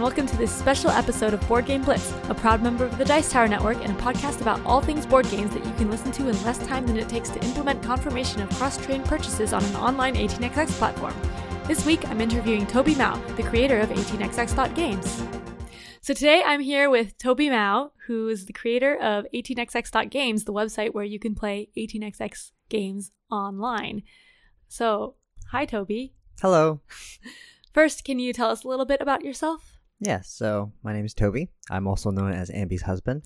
and welcome to this special episode of Board Game Blitz, a proud member of the Dice Tower Network and a podcast about all things board games that you can listen to in less time than it takes to implement confirmation of cross train purchases on an online 18xx platform. This week, I'm interviewing Toby Mao, the creator of 18xx.games. So today I'm here with Toby Mao, who is the creator of 18xx.games, the website where you can play 18xx games online. So, hi Toby. Hello. First, can you tell us a little bit about yourself? Yeah, so my name is Toby. I'm also known as Ambi's husband.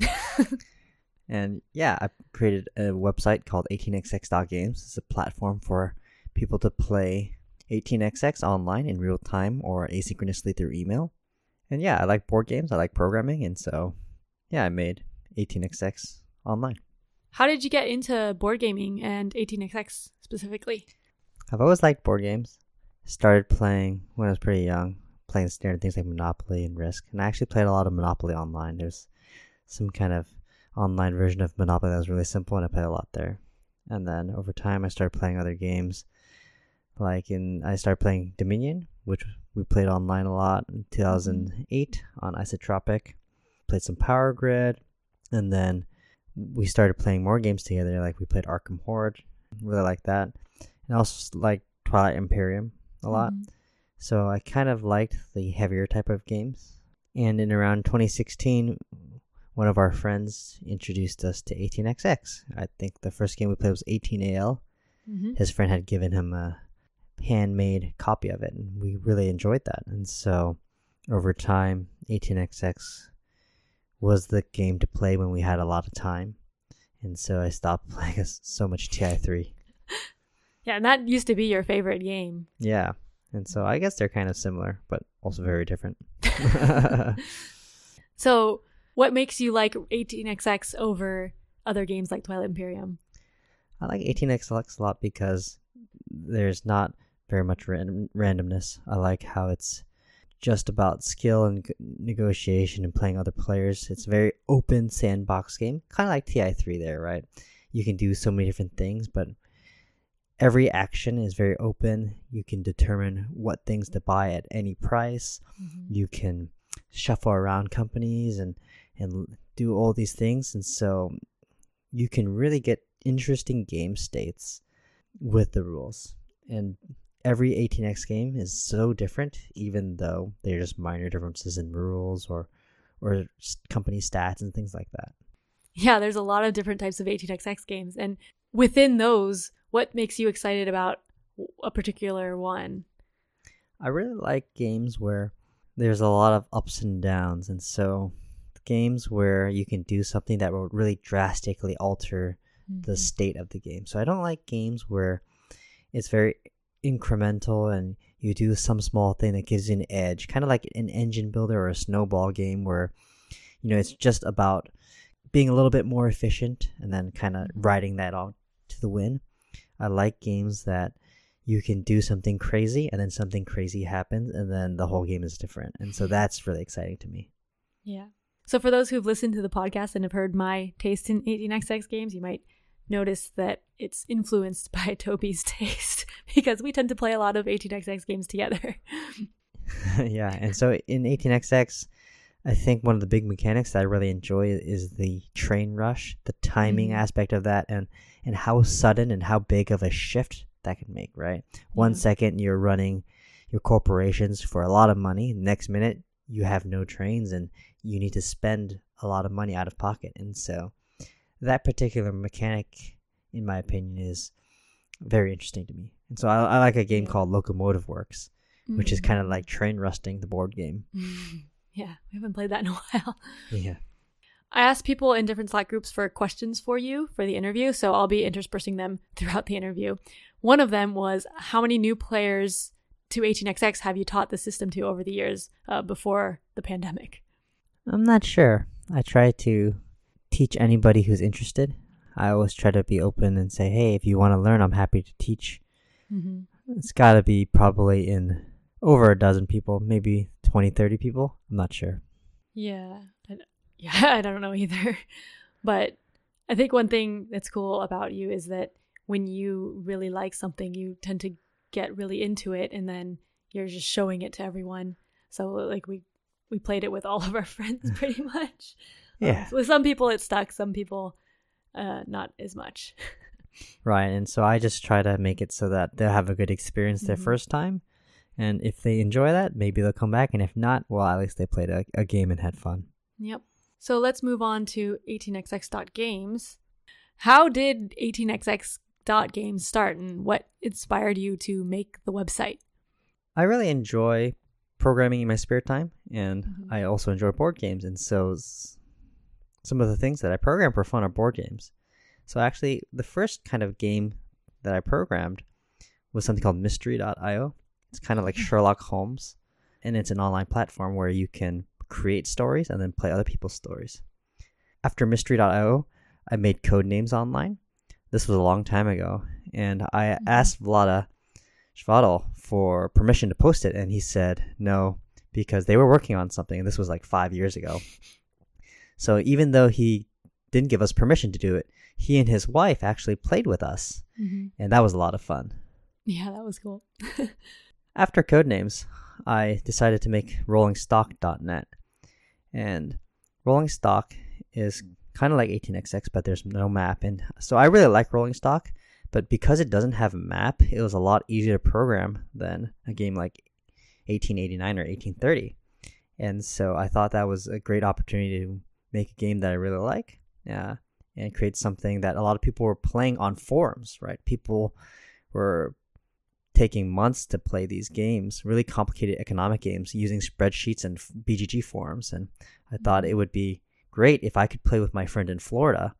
and yeah, I created a website called 18xx.games. It's a platform for people to play 18xx online in real time or asynchronously through email. And yeah, I like board games, I like programming, and so yeah, I made 18xx online. How did you get into board gaming and 18xx specifically? I've always liked board games started playing when I was pretty young, playing standard things like Monopoly and Risk. And I actually played a lot of Monopoly online. There's some kind of online version of Monopoly that was really simple, and I played a lot there. And then over time, I started playing other games. Like in, I started playing Dominion, which we played online a lot in 2008 on Isotropic. Played some Power Grid, and then we started playing more games together. Like we played Arkham Horror, really like that, and also like Twilight Imperium a lot. Mm-hmm. So I kind of liked the heavier type of games. And in around 2016, one of our friends introduced us to 18xx. I think the first game we played was 18AL. Mm-hmm. His friend had given him a handmade copy of it, and we really enjoyed that. And so over time, 18xx was the game to play when we had a lot of time. And so I stopped playing so much TI3. Yeah, and that used to be your favorite game. Yeah. And so I guess they're kind of similar, but also very different. so, what makes you like 18xx over other games like Twilight Imperium? I like 18xx a lot because there's not very much random- randomness. I like how it's just about skill and negotiation and playing other players. It's a very open sandbox game, kind of like TI3 there, right? You can do so many different things, but every action is very open. You can determine what things to buy at any price. Mm-hmm. You can shuffle around companies and and do all these things and so you can really get interesting game states with the rules. And every 18x game is so different even though they're just minor differences in rules or or company stats and things like that. Yeah, there's a lot of different types of 18xx games and within those what makes you excited about a particular one? I really like games where there's a lot of ups and downs, and so games where you can do something that will really drastically alter mm-hmm. the state of the game. So I don't like games where it's very incremental and you do some small thing that gives you an edge, kind of like an engine builder or a snowball game where you know it's just about being a little bit more efficient and then kind of riding that on to the win. I like games that you can do something crazy and then something crazy happens and then the whole game is different. And so that's really exciting to me. Yeah. So for those who've listened to the podcast and have heard my taste in 18xx games, you might notice that it's influenced by Toby's taste because we tend to play a lot of 18xx games together. yeah, and so in 18xx, I think one of the big mechanics that I really enjoy is the train rush, the timing mm. aspect of that, and and how sudden and how big of a shift that can make. Right, one second you're running your corporations for a lot of money, next minute you have no trains and you need to spend a lot of money out of pocket, and so that particular mechanic, in my opinion, is very interesting to me. And so I, I like a game called Locomotive Works, mm. which is kind of mm. like train rusting the board game. Yeah, we haven't played that in a while. Yeah. I asked people in different Slack groups for questions for you for the interview, so I'll be interspersing them throughout the interview. One of them was How many new players to 18xx have you taught the system to over the years uh, before the pandemic? I'm not sure. I try to teach anybody who's interested. I always try to be open and say, hey, if you want to learn, I'm happy to teach. Mm-hmm. It's got to be probably in over a dozen people, maybe 20, 30 people. I'm not sure. Yeah. I, yeah, I don't know either. But I think one thing that's cool about you is that when you really like something, you tend to get really into it and then you're just showing it to everyone. So like we we played it with all of our friends pretty much. Yeah. Um, with some people it stuck, some people uh, not as much. Right. And so I just try to make it so that they'll have a good experience their Mhm. first time. And if they enjoy that, maybe they'll come back. And if not, well, at least they played a, a game and had fun. Yep. So let's move on to 18xx.games. How did 18xx.games start and what inspired you to make the website? I really enjoy programming in my spare time, and Mhm. I also enjoy board games. And so some of the things that I program for fun are board games. So actually, the first kind of game that I programmed was something called Mystery.io. It's kind of like Sherlock Holmes, and it's an online platform where you can create stories and then play other people's stories. After Mystery.io, I made Codenames online. This was a long time ago, and I Mhm. asked Vlaada Chvátil for permission to post it, and he said no because they were working on something, and this was like five years ago. So even though he didn't give us permission to do it, he and his wife actually played with us, Mm-hmm. and that was a lot of fun. Yeah, that was cool. After Codenames, I decided to make RollingStock.net, and Rolling Stock is kind of like 18xx, but there's no map, and so I really like Rolling Stock. But because it doesn't have a map, it was a lot easier to program than a game like 1889 or 1830. And so I thought that was a great opportunity to make a game that I really like, yeah, and create something that a lot of people were playing on forums, right? People were taking months to play these games, really complicated economic games using spreadsheets and BGG forums. And I thought it would be great if I could play with my friend in Florida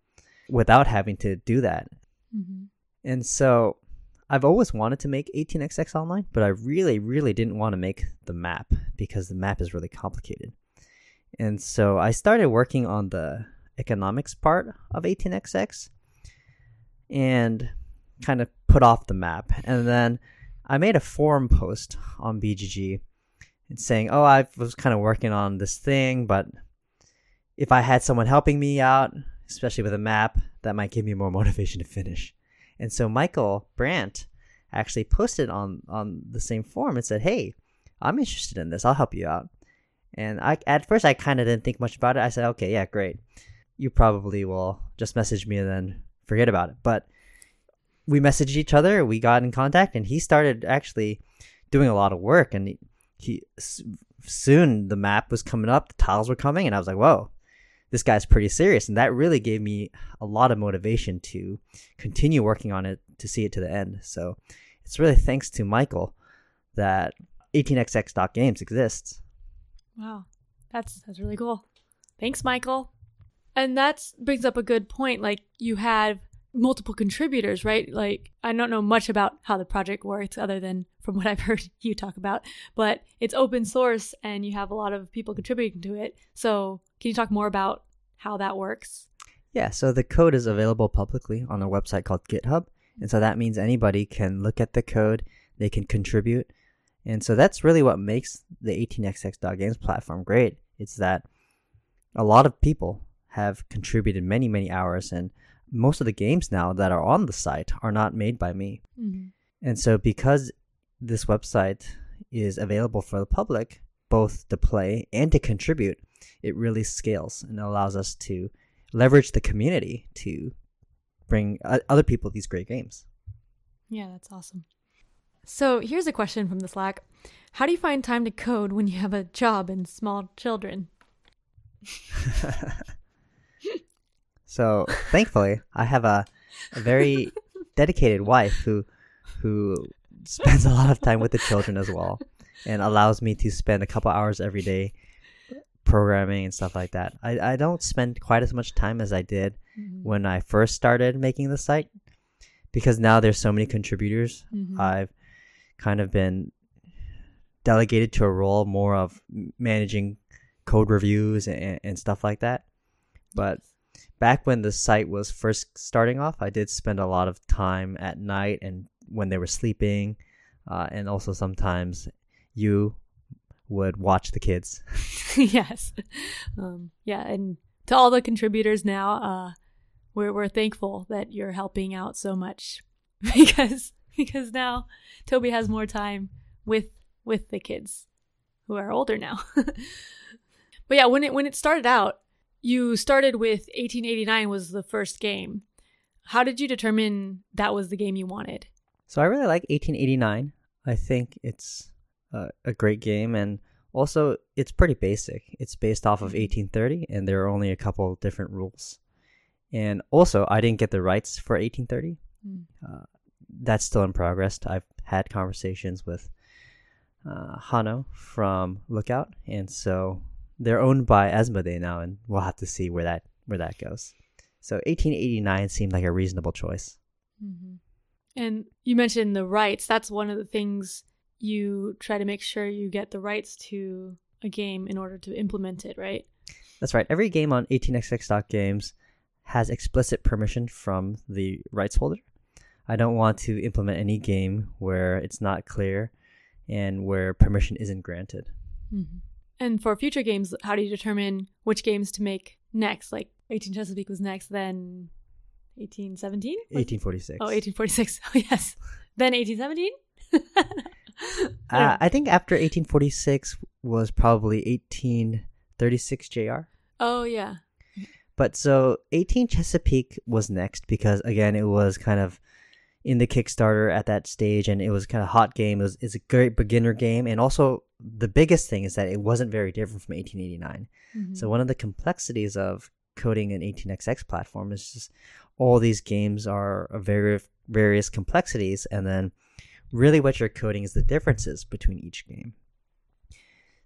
without having to do that. Mm-hmm. And so I've always wanted to make 18xx online, but I really, really didn't want to make the map because the map is really complicated. And so I started working on the economics part of 18xx and kind of put off the map. And then I made a forum post on BGG and saying, "Oh, I was kind of working on this thing, but if I had someone helping me out, especially with a map, that might give me more motivation to finish." And so Michael Brandt actually posted on on the same forum and said, "Hey, I'm interested in this. I'll help you out." And I at first I kind of didn't think much about it. I said, "Okay, yeah, great. You probably will just message me and then forget about it." But we messaged each other. We got in contact, and he started actually doing a lot of work. And he, he soon the map was coming up, the tiles were coming, and I was like, "Whoa, this guy's pretty serious." And that really gave me a lot of motivation to continue working on it to see it to the end. So it's really thanks to Michael that 18xx.games exists. Wow, that's that's really cool. Thanks, Michael. And that brings up a good point. Like you have multiple contributors, right? Like I don't know much about how the project works other than from what I've heard you talk about, but it's open source and you have a lot of people contributing to it. So can you talk more about how that works? Yeah, so the code is available publicly on a website called GitHub. And so that means anybody can look at the code, they can contribute. And so that's really what makes the 18xx.games platform great. It's that a lot of people have contributed many, many hours, and most of the games now that are on the site are not made by me. Mm-hmm. And so, because this website is available for the public, both to play and to contribute, it really scales and allows us to leverage the community to bring other people these great games. Yeah, that's awesome. So here's a question from the Slack. How do you find time to code when you have a job and small children? so, thankfully, I have a, a very dedicated wife who who spends a lot of time with the children as well and allows me to spend a couple hours every day programming and stuff like that. I, I don't spend quite as much time as I did Mm-hmm. when I first started making the site because now there's so many contributors. Mhm. I've kind of been delegated to a role more of managing code reviews and, and stuff like that. But back when the site was first starting off, I did spend a lot of time at night and when they were sleeping, uh, and also sometimes you would watch the kids. yes. Um, yeah, and to all the contributors now, uh, we're we're thankful that you're helping out so much because because now Toby has more time with with the kids. who are older now. but yeah, when it when it started out, you started with 1889 was the first game. How did you determine that was the game you wanted? So I really like 1889. I think it's a, a great game, and also it's pretty basic. It's based off of 1830, and there are only a couple different rules. And also, I didn't get the rights for 1830. Mm. Uh, that's still in progress. I've had conversations with uh, Hanno from Lookout, and so they're owned by Asmodee now, and we'll have to see where that where that goes. So 1889 seemed like a reasonable choice. Mm-hmm. And you mentioned the rights. That's one of the things you try to make sure you get the rights to a game in order to implement it, right? That's right. Every game on 18xx.games has explicit permission from the rights holder. I don't want to implement any game where it's not clear and where permission isn't granted. Mm-hmm. And for future games, how do you determine which games to make next? Like 18 Chesapeake was next, then 1817? 1846. Oh, 1846. Oh, yes. Then 1817? uh, I think after 1846 was probably 1836 JR. Oh, yeah. But so 18 Chesapeake was next because, again, it was kind of in the Kickstarter at that stage, and it was kind of hot game. It was it's a great beginner game, and also the biggest thing is that it wasn't very different from 1889. Mm-hmm. So one of the complexities of coding an 18xx platform is just all these games are of very various complexities, and then really what you're coding is the differences between each game.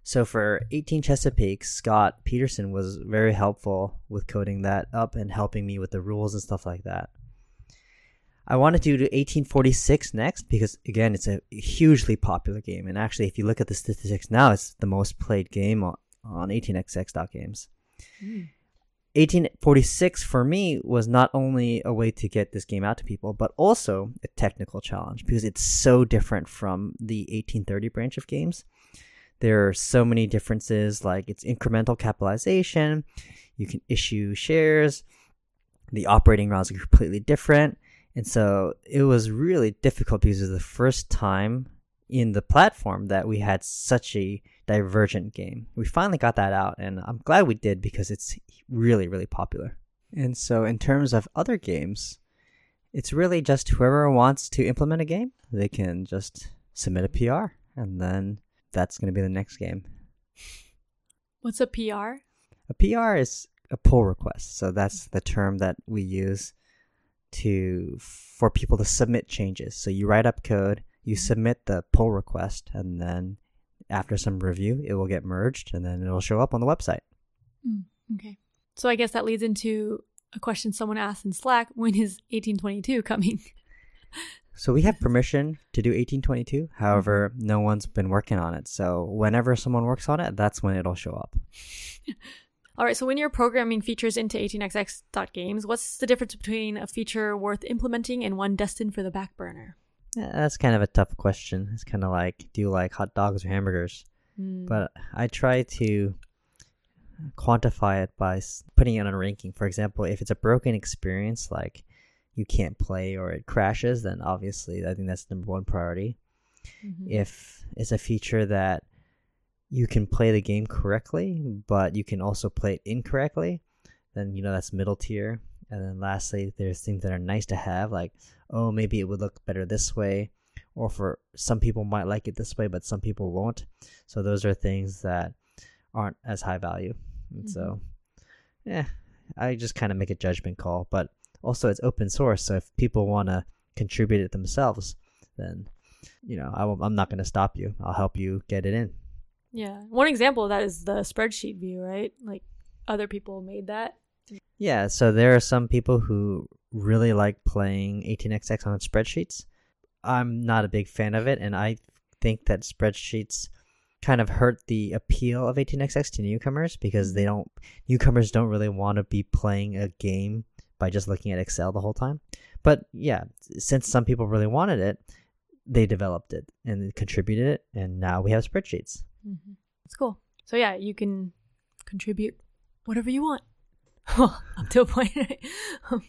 So for 18 Chesapeake, Scott Petersen was very helpful with coding that up and helping me with the rules and stuff like that. I wanted to do 1846 next because again, it's a hugely popular game, and actually, if you look at the statistics now, it's the most played game on, on 18xx.games. Mm. 1846 for me was not only a way to get this game out to people, but also a technical challenge because it's so different from the 1830 branch of games. There are so many differences, like it's incremental capitalization, you can issue shares, the operating rounds are completely different. And so it was really difficult because it was the first time in the platform that we had such a divergent game. We finally got that out, and I'm glad we did because it's really, really popular. And so, in terms of other games, it's really just whoever wants to implement a game, they can just submit a PR, and then that's going to be the next game. What's a PR? A PR is a pull request. So that's the term that we use to for people to submit changes. So you write up code, you submit the pull request, and then after some review, it will get merged and then it'll show up on the website. Mm, okay. So I guess that leads into a question someone asked in Slack when is 1822 coming? So we have permission to do 1822. However, no one's been working on it. So whenever someone works on it, that's when it'll show up. All right, so when you're programming features into 18xx.games, what's the difference between a feature worth implementing and one destined for the back burner? Yeah, that's kind of a tough question. It's kind of like, do you like hot dogs or hamburgers? Mm. But I try to quantify it by putting it on a ranking. For example, if it's a broken experience, like you can't play or it crashes, then obviously I think that's number one priority. Mhm. If it's a feature that you can play the game correctly, but you can also play it incorrectly, then you know that's middle tier. And then lastly, there's things that are nice to have, like oh maybe it would look better this way, or for some people might like it this way, but some people won't. So those are things that aren't as high value. And so, mm-hmm. yeah, I just kind of make a judgment call. But also, it's open source, so if people want to contribute it themselves, then you know I will, I'm not going to stop you. I'll help you get it in. Yeah. One example of that is the spreadsheet view, right? Like other people made that. Yeah, so there are some people who really like playing 18xx on spreadsheets. I'm not a big fan of it, and I think that spreadsheets kind of hurt the appeal of 18xx to newcomers because they don't newcomers don't really want to be playing a game by just looking at Excel the whole time. But yeah, since some people really wanted it, they developed it and contributed it, and now we have spreadsheets. Mm-hmm. It's cool. So yeah, you can contribute whatever you want. Up to a point.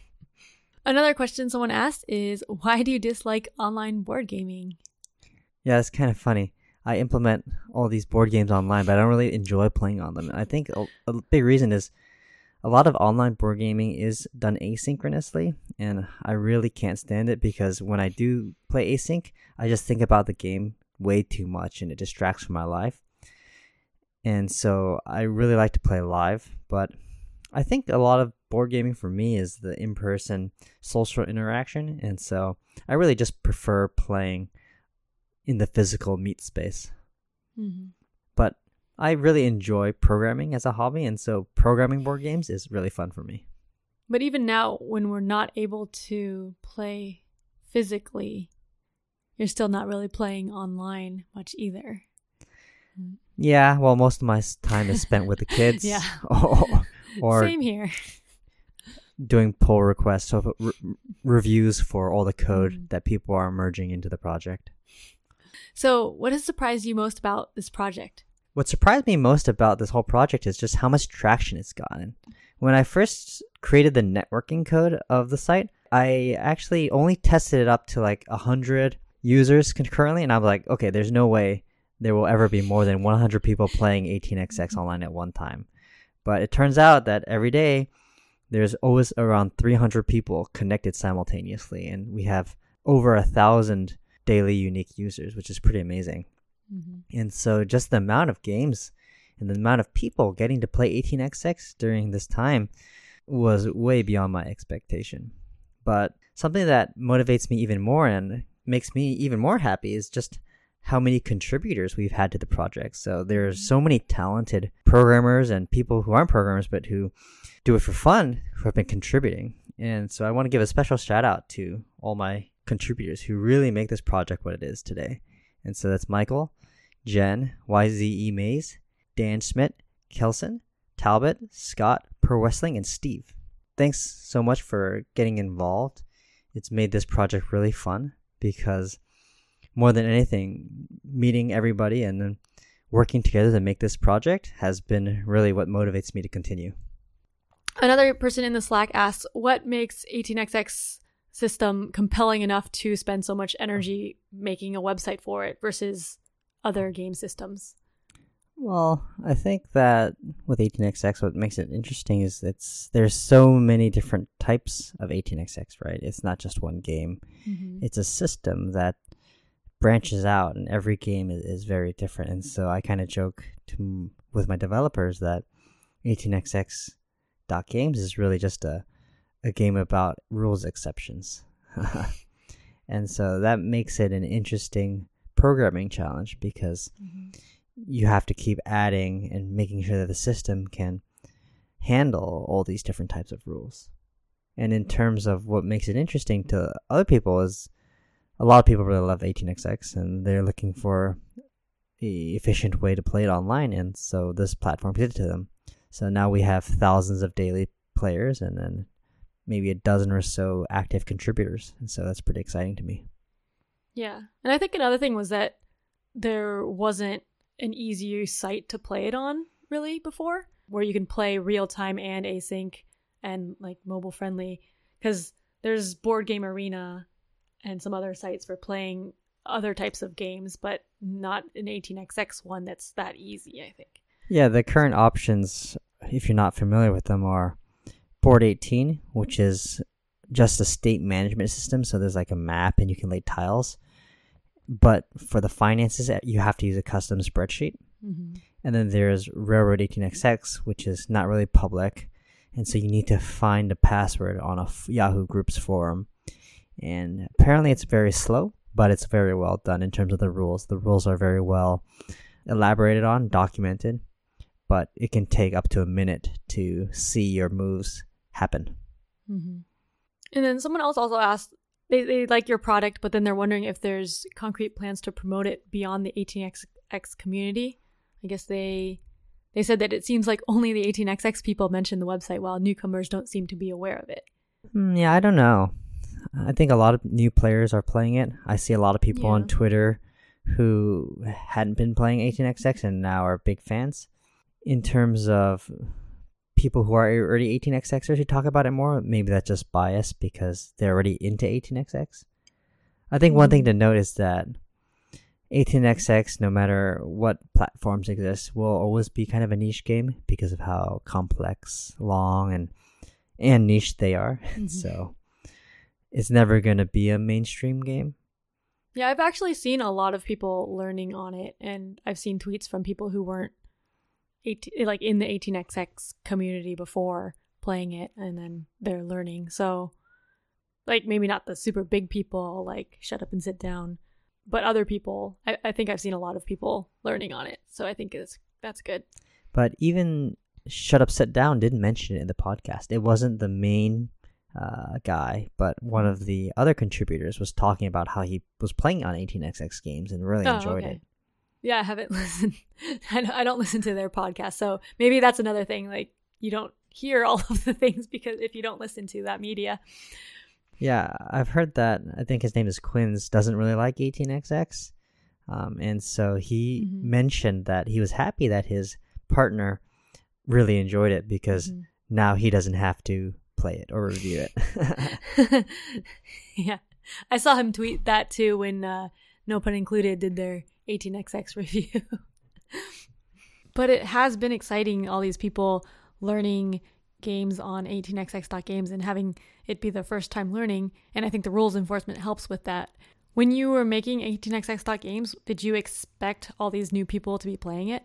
Another question someone asked is why do you dislike online board gaming? Yeah, it's kind of funny. I implement all these board games online, but I don't really enjoy playing on them. I think a, a big reason is a lot of online board gaming is done asynchronously, and I really can't stand it because when I do play async, I just think about the game way too much and it distracts from my life. And so I really like to play live, but I think a lot of board gaming for me is the in person social interaction. And so I really just prefer playing in the physical meet space. Mm-hmm. But I really enjoy programming as a hobby. And so programming board games is really fun for me. But even now, when we're not able to play physically, you're still not really playing online much either. Yeah, well, most of my time is spent with the kids. Yeah. or, or Same here. doing pull requests, so re- reviews for all the code Mhm. that people are merging into the project. So, what has surprised you most about this project? What surprised me most about this whole project is just how much traction it's gotten. When I first created the networking code of the site, I actually only tested it up to like 100 users concurrently, and I'm like, okay, there's no way there will ever be more than 100 people playing 18xx online at one time. But it turns out that every day there's always around 300 people connected simultaneously, and we have over a thousand daily unique users, which is pretty amazing. Mm-hmm. And so just the amount of games and the amount of people getting to play 18xx during this time was way beyond my expectation. But something that motivates me even more and makes me even more happy is just how many contributors we've had to the project. So there's so many talented programmers and people who aren't programmers but who do it for fun who have been contributing. And so I want to give a special shout out to all my contributors who really make this project what it is today. And so that's Michael, Jen, yzemaze, Dan Schmidt, Kelson, Talbot, Scott, Per Westling, and Steve. Thanks so much for getting involved. It's made this project really fun because more than anything, meeting everybody and then working together to make this project has been really what motivates me to continue. Another person in the Slack asks, "What makes 18xx system compelling enough to spend so much energy making a website for it versus other game systems?" Well, I think that with 18xx, what makes it interesting is it's there's so many different types of 18xx, right? It's not just one game. Mm-hmm. It's a system that branches out, and every game is, is very different. And so I kind of joke to with my developers that 18xx dot games is really just a a game about rules exceptions. and so that makes it an interesting programming challenge because Mm-hmm. You have to keep adding and making sure that the system can handle all these different types of rules. And in terms of what makes it interesting to other people is a lot of people really love 18xx and they're looking for a efficient way to play it online and so this platform gives it to them. So now we have thousands of daily players and then maybe a dozen or so active contributors. And so that's pretty exciting to me. Yeah. And I think another thing was that there wasn't an easier site to play it on really before where you can play real time and async and like mobile friendly cuz there's board game arena and some other sites for playing other types of games but not an 18xx one that's that easy, I think. Yeah, the current options, if you're not familiar with them, are Board 18, which is just a state management system. So there's like a map and you can lay tiles. But for the finances, uh, you have to use a custom spreadsheet. Mm-hmm. And then there's Railroad 18xx, which is not really public. And so you need to find a password on a f- Yahoo Groups forum. And apparently it's very slow, but it's very well done in terms of the rules. The rules are very well elaborated on, documented, but it can take up to a minute to see your moves happen. Mm-hmm. And then someone else also asked, they, they like your product, but then they're wondering if there's concrete plans to promote it beyond the 18xx community. I guess they they said that it seems like only the 18xx people mention the website, while newcomers don't seem to be aware of it. Mm, yeah, I don't know. I think a lot of new players are playing it. I see a lot of people Yeah. on Twitter who hadn't been playing 18xx and now are big fans. In terms of people who are already 18xxers who talk about it more, maybe that's just bias because they're already into 18xx. I think one thing to note is that 18xx, no matter what platforms exist, will always be kind of a niche game because of how complex, long, and and niche they are. Mhm. So it's never going to be a mainstream game. Yeah, I've actually seen a lot of people learning on it, and I've seen tweets from people who weren't 18, like in the 18xx community before playing it, and then they're learning. So, like maybe not the super big people, like shut up and sit down, but other people. I, I think I've seen a lot of people learning on it, so I think it's that's good. But even Shut Up, Sit Down didn't mention it in the podcast. It wasn't the main uh, guy, but one of the other contributors was talking about how he was playing on 18xx games and really Oh, enjoyed okay. it. Yeah, I haven't listened. I don't, listen to their podcast, so maybe that's another thing. Like you don't hear all of the things because if you don't listen to that media. Yeah, I've heard that. I think his name is Quinns. Doesn't really like 18xx, um, and so he Mhm. mentioned that he was happy that his partner really enjoyed it because Mhm. now he doesn't have to play it or review it. yeah. I saw him tweet that too when uh, No Pun Included did their 18xx review. but it has been exciting, all these people learning games on 18xx.games and having it be their first time learning. And I think the rules enforcement helps with that. When you were making 18xx.games, did you expect all these new people to be playing it?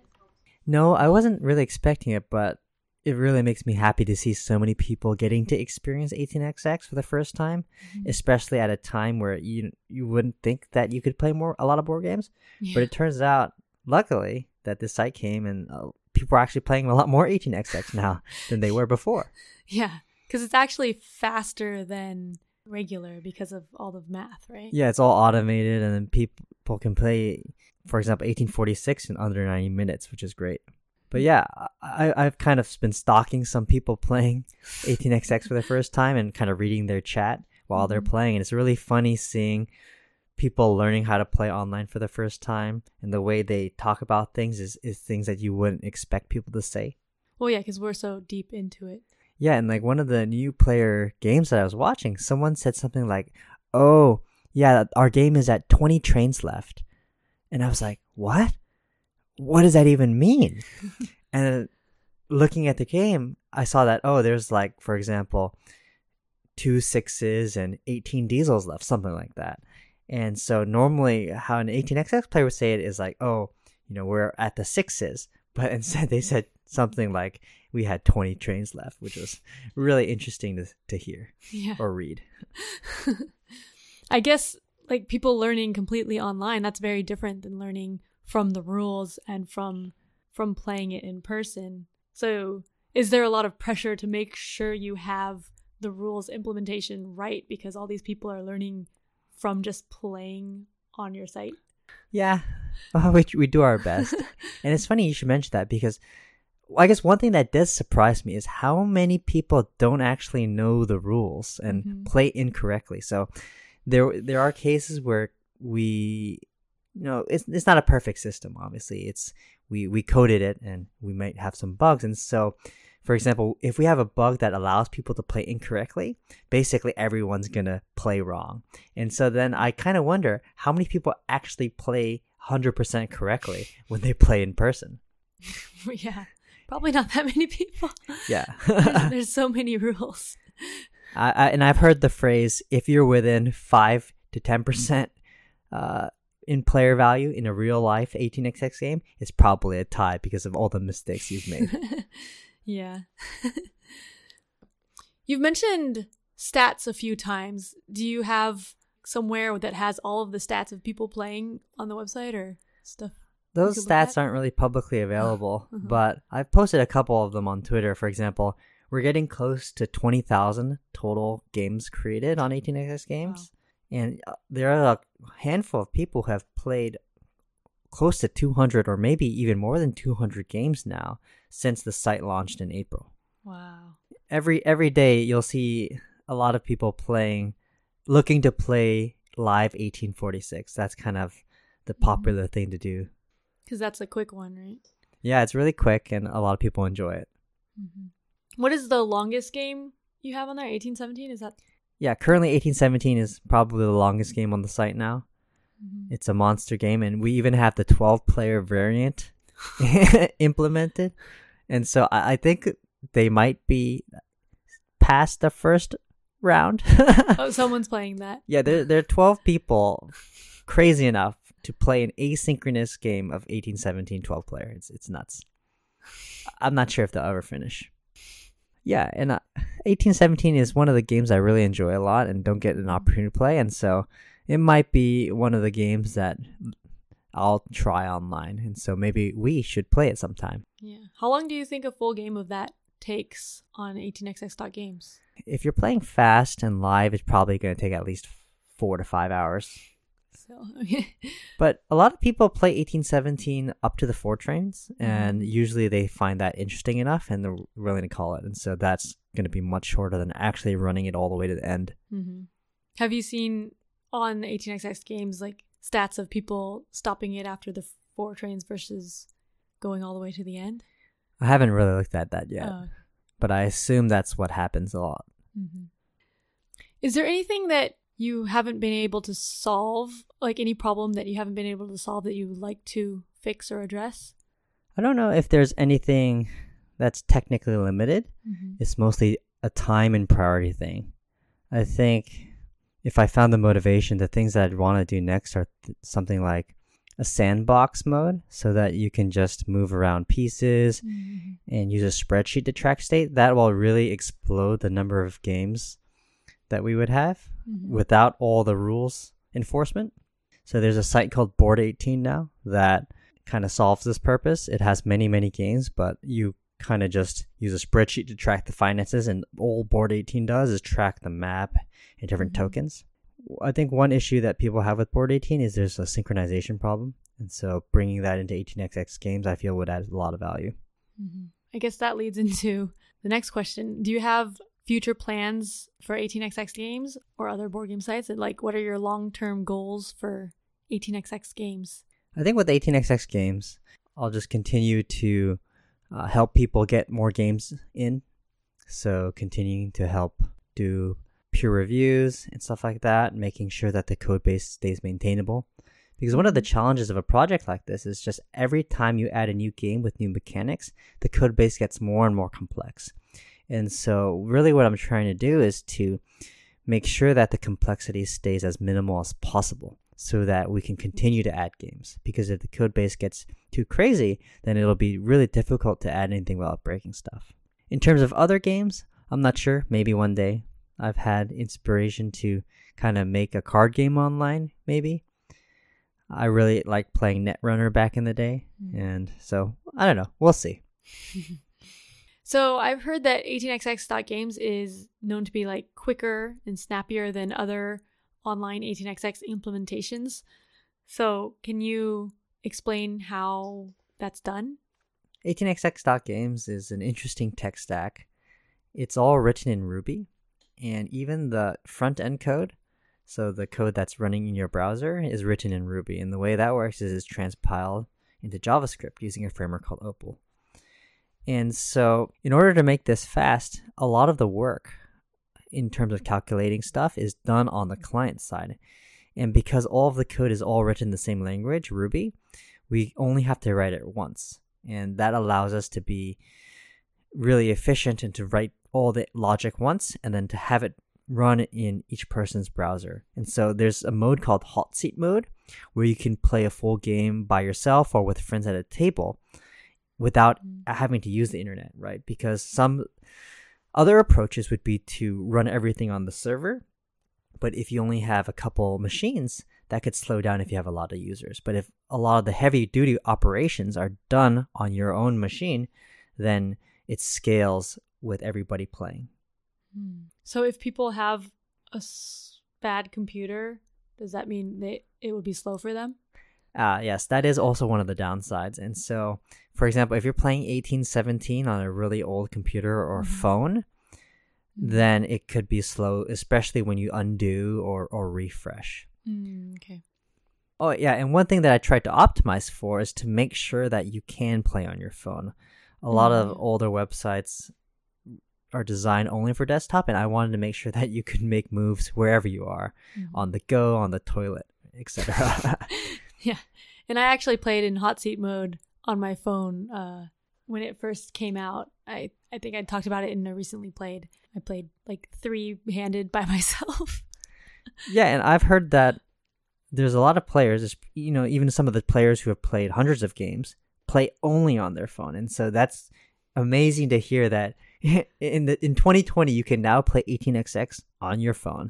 no, I wasn't really expecting it, but it really makes me happy to see so many people getting to experience 18xx for the first time, Mm-hmm. especially at a time where you you wouldn't think that you could play more a lot of board games. Yeah. But it turns out, luckily, that this site came and uh, people are actually playing a lot more 18xx now than they were before. Yeah, because it's actually faster than regular because of all the math, right? Yeah, it's all automated, and then people can play, for example, 1846 in under 90 minutes, which is great. But yeah, I, I've kind of been stalking some people playing 18xx for the first time and kind of reading their chat while they're Mhm. playing, and it's really funny seeing people learning how to play online for the first time, and the way they talk about things is, is things that you wouldn't expect people to say. Well, yeah, because we're so deep into it. Yeah, and like one of the new player games that I was watching, someone said something like, "Oh, yeah, our game is at 20 trains left." And I was like, "What? What does that even mean?" and looking at the game, I saw that oh, there's like for example, two sixes and 18 diesels left, something like that. And so normally how an 18xx player would say it is like, "Oh, you know, we're at the sixes. But instead they said something like we had 20 trains left, which was really interesting to, to hear Yeah. or read. I guess like people learning completely online, that's very different than learning from the rules and from from playing it in person. So, is there a lot of pressure to make sure you have the rules implementation right because all these people are learning from just playing on your site? Yeah, well, we, we do our best. and it's funny you should mention that because I guess one thing that does surprise me is how many people don't actually know the rules and Mhm. play incorrectly. So there there are cases where we you know it's it's not a perfect system obviously. It's we we coded it and we might have some bugs and so for example, if we have a bug that allows people to play incorrectly, basically everyone's going to play wrong. And so then I kind of wonder how many people actually play 100% correctly when they play in person. yeah. Probably not that many people. Yeah. there's, there's so many rules. I, I, and I've heard the phrase if you're within 5 to 10% uh, in player value in a real life 18xx game, it's probably a tie because of all the mistakes you've made. yeah. You've mentioned stats a few times. Do you have somewhere that has all of the stats of people playing on the website or stuff? Those could look at? stats aren't really publicly available, Uh-huh. but I've posted a couple of them on Twitter. For example, we're getting close to 20,000 total games created on 18xx games. And uh, there are a handful of people who have played close to 200 or maybe even more than 200 games now since the site launched in April. Wow. Every every day you'll see a lot of people playing looking to play live 1846. That's kind of the Mm-hmm. popular thing to do. Because that's a quick one, right? Yeah, it's really quick and a lot of people enjoy it. Mm-hmm. What is the longest game you have on there? 1817? Is that? Yeah, currently 1817 is probably the longest game on the site now. Mhm. It's a monster game, and we even have the 12 player variant implemented. And so I, I think they might be past the first round. Oh, someone's playing that. yeah, there, there are 12 people crazy enough to play an asynchronous game of 1817 12 player. It's, it's nuts. I'm not sure if they'll ever finish. Yeah, and uh, 1817 is one of the games I really enjoy a lot and don't get an opportunity to play, and so it might be one of the games that I'll try online, and so maybe we should play it sometime. Yeah. How long do you think a full game of that takes on 18xx.games? If you're playing fast and live, it's probably going to take at least four to five hours. So, But a lot of people play 1817 up to the four trains, and usually they find that interesting enough and they're willing to call it. And so that's going to be much shorter than actually running it all the way to the end. hmm have you seen on 18xx games like stats of people stopping it after the four trains versus going all the way to the end? I haven't really looked at that yet, Oh, but I assume that's what happens a lot. mhm. Is there anything that you haven't been able to solve, like any problem that you haven't been able to solve that you would like to fix or address? I don't know if there's anything that's technically limited. Mm-hmm. It's mostly a time and priority thing. I think if I found the motivation, the things that I'd want to do next are th- something like a sandbox mode so that you can just move around pieces and use a spreadsheet to track state. That will really explode the number of games that we would have Mm-hmm. without all the rules enforcement. So there's a site called Board 18 now that kind of solves this purpose. It has many, many games, but you kind of just use a spreadsheet to track the finances, and all Board 18 does is track the map and different Mhm. tokens. I think one issue that people have with Board 18 is there's a synchronization problem. And so bringing that into 18xx games, I feel would add a lot of value. Mhm. I guess that leads into the next question. Do you have future plans for 18xx games or other board game sites? And like, what are your long term goals for 18xx games? I think with 18xx games, I'll just continue to uh, help people get more games in. So continuing to help do peer reviews and stuff like that, making sure that the code base stays maintainable. Because one of the challenges of a project like this is just every time you add a new game with new mechanics, the code base gets more and more complex. And so, really, what I'm trying to do is to make sure that the complexity stays as minimal as possible so that we can continue to add games. Because if the code base gets too crazy, then it'll be really difficult to add anything without breaking stuff. In terms of other games, I'm not sure. Maybe one day. I've had inspiration to kind of make a card game online, maybe. I really like playing Netrunner back in the day. Mm. And so, I don't know. We'll see. So I've heard that 18xx.games is known to be like quicker and snappier than other online 18xx implementations. So can you explain how that's done? 18xx.games is an interesting tech stack. It's all written in Ruby, and even the front end code, so the code that's running in your browser, is written in Ruby. And the way that works is it's transpiled into JavaScript using a framework called Opal. And so, in order to make this fast, a lot of the work in terms of calculating stuff is done on the client side. And because all of the code is all written in the same language, Ruby, we only have to write it once. And that allows us to be really efficient and to write all the logic once and then to have it run in each person's browser. And so there's a mode called hot seat mode where you can play a full game by yourself or with friends at a table without mm-hmm. having to use the internet, right? Because some other approaches would be to run everything on the server, but if you only have a couple machines, that could slow down if you have a lot of users. But if a lot of the heavy duty operations are done on your own machine, then it scales with everybody playing. Hmm. So if people have a s- bad computer, does that mean that it would be slow for them? Uh, yes, that is also one of the downsides. And so, for example, if you're playing 1817 on a really old computer or Mhm. phone, then it could be slow, especially when you undo or, or refresh. Mm, okay. Oh, yeah, and one thing that I tried to optimize for is to make sure that you can play on your phone. A lot Mm, of older websites are designed only for desktop, and I wanted to make sure that you could make moves wherever you are Mhm. on the go, on the toilet. etc. yeah, and I actually played in hot seat mode on my phone uh, when it first came out. I I think I talked about it in a recently played. I played like three handed by myself. yeah, and I've heard that there's a lot of players, you know, even some of the players who have played hundreds of games play only on their phone, and so that's amazing to hear that in the in 2020 you can now play 18xx on your phone.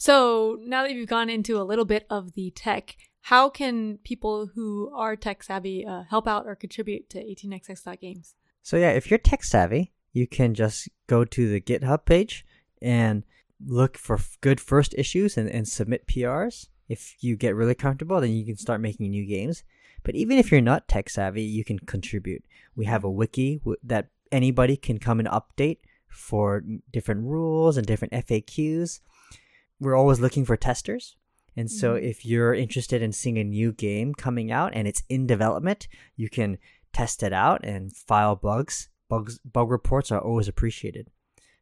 So now that you've gone into a little bit of the tech, how can people who are tech savvy uh, help out or contribute to 18xx.games? So yeah, if you're tech savvy, you can just go to the GitHub page and look for good first issues and, and submit PRs. If you get really comfortable, then you can start making new games. But even if you're not tech savvy, you can contribute. We have a wiki that anybody can come and update for different rules and different FAQs. We're always looking for testers. And so mm-hmm. if you're interested in seeing a new game coming out and it's in development, you can test it out and file bugs. Bugs bug reports are always appreciated.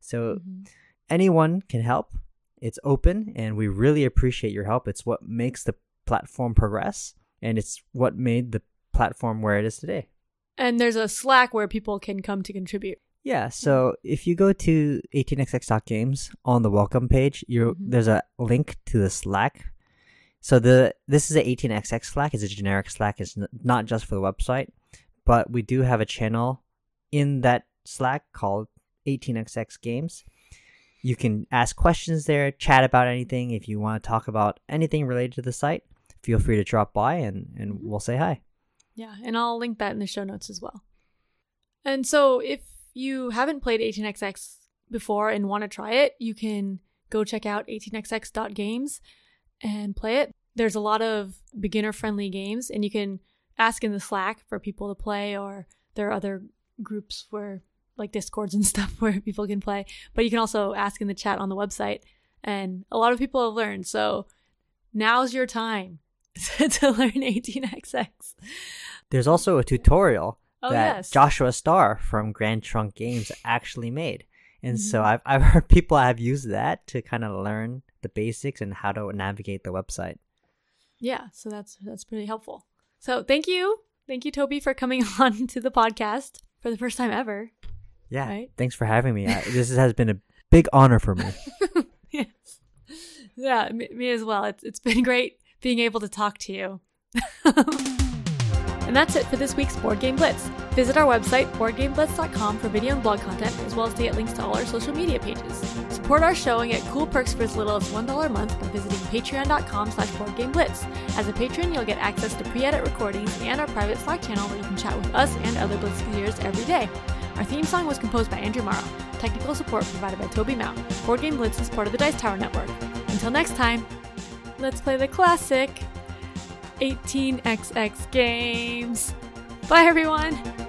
So mm-hmm. anyone can help. It's open and we really appreciate your help. It's what makes the platform progress and it's what made the platform where it is today. And there's a Slack where people can come to contribute. Yeah, so if you go to 18xx.games on the welcome page, you mm-hmm. there's a link to the Slack. So the this is a 18xx Slack. It's a generic Slack. It's not just for the website, but we do have a channel in that Slack called 18xx Games. You can ask questions there, chat about anything. If you want to talk about anything related to the site, feel free to drop by and, and mm-hmm. we'll say hi. Yeah, and I'll link that in the show notes as well. And so if you haven't played 18xx before and want to try it, you can go check out 18xx.games and play it. There's a lot of beginner friendly games, and you can ask in the Slack for people to play, or there are other groups where, like Discords and stuff, where people can play. But you can also ask in the chat on the website, and a lot of people have learned. So now's your time to learn 18xx. There's also a tutorial oh, that yes. Joshua Starr from Grand Trunk Games actually made. And mm-hmm. so I've, I've heard people have used that to kind of learn the basics and how to navigate the website. Yeah, so that's that's pretty helpful. So thank you. Thank you, Toby, for coming on to the podcast for the first time ever. Yeah. Right? Thanks for having me. I, this has been a big honor for me. yes. Yeah, me, me as well. It's it's been great being able to talk to you. And that's it for this week's Board Game Blitz. Visit our website, boardgameblitz.com, for video and blog content, as well as to get links to all our social media pages. Support our show and get cool perks for as little as $1 a month by visiting patreon.com slash boardgameblitz. As a patron, you'll get access to pre-edit recordings and our private Slack channel where you can chat with us and other Blitzketeers every day. Our theme song was composed by Andrew Morrow. Technical support provided by Toby Mao. Board Game Blitz is part of the Dice Tower Network. Until next time, let's play the classic 18xx games. Bye, everyone!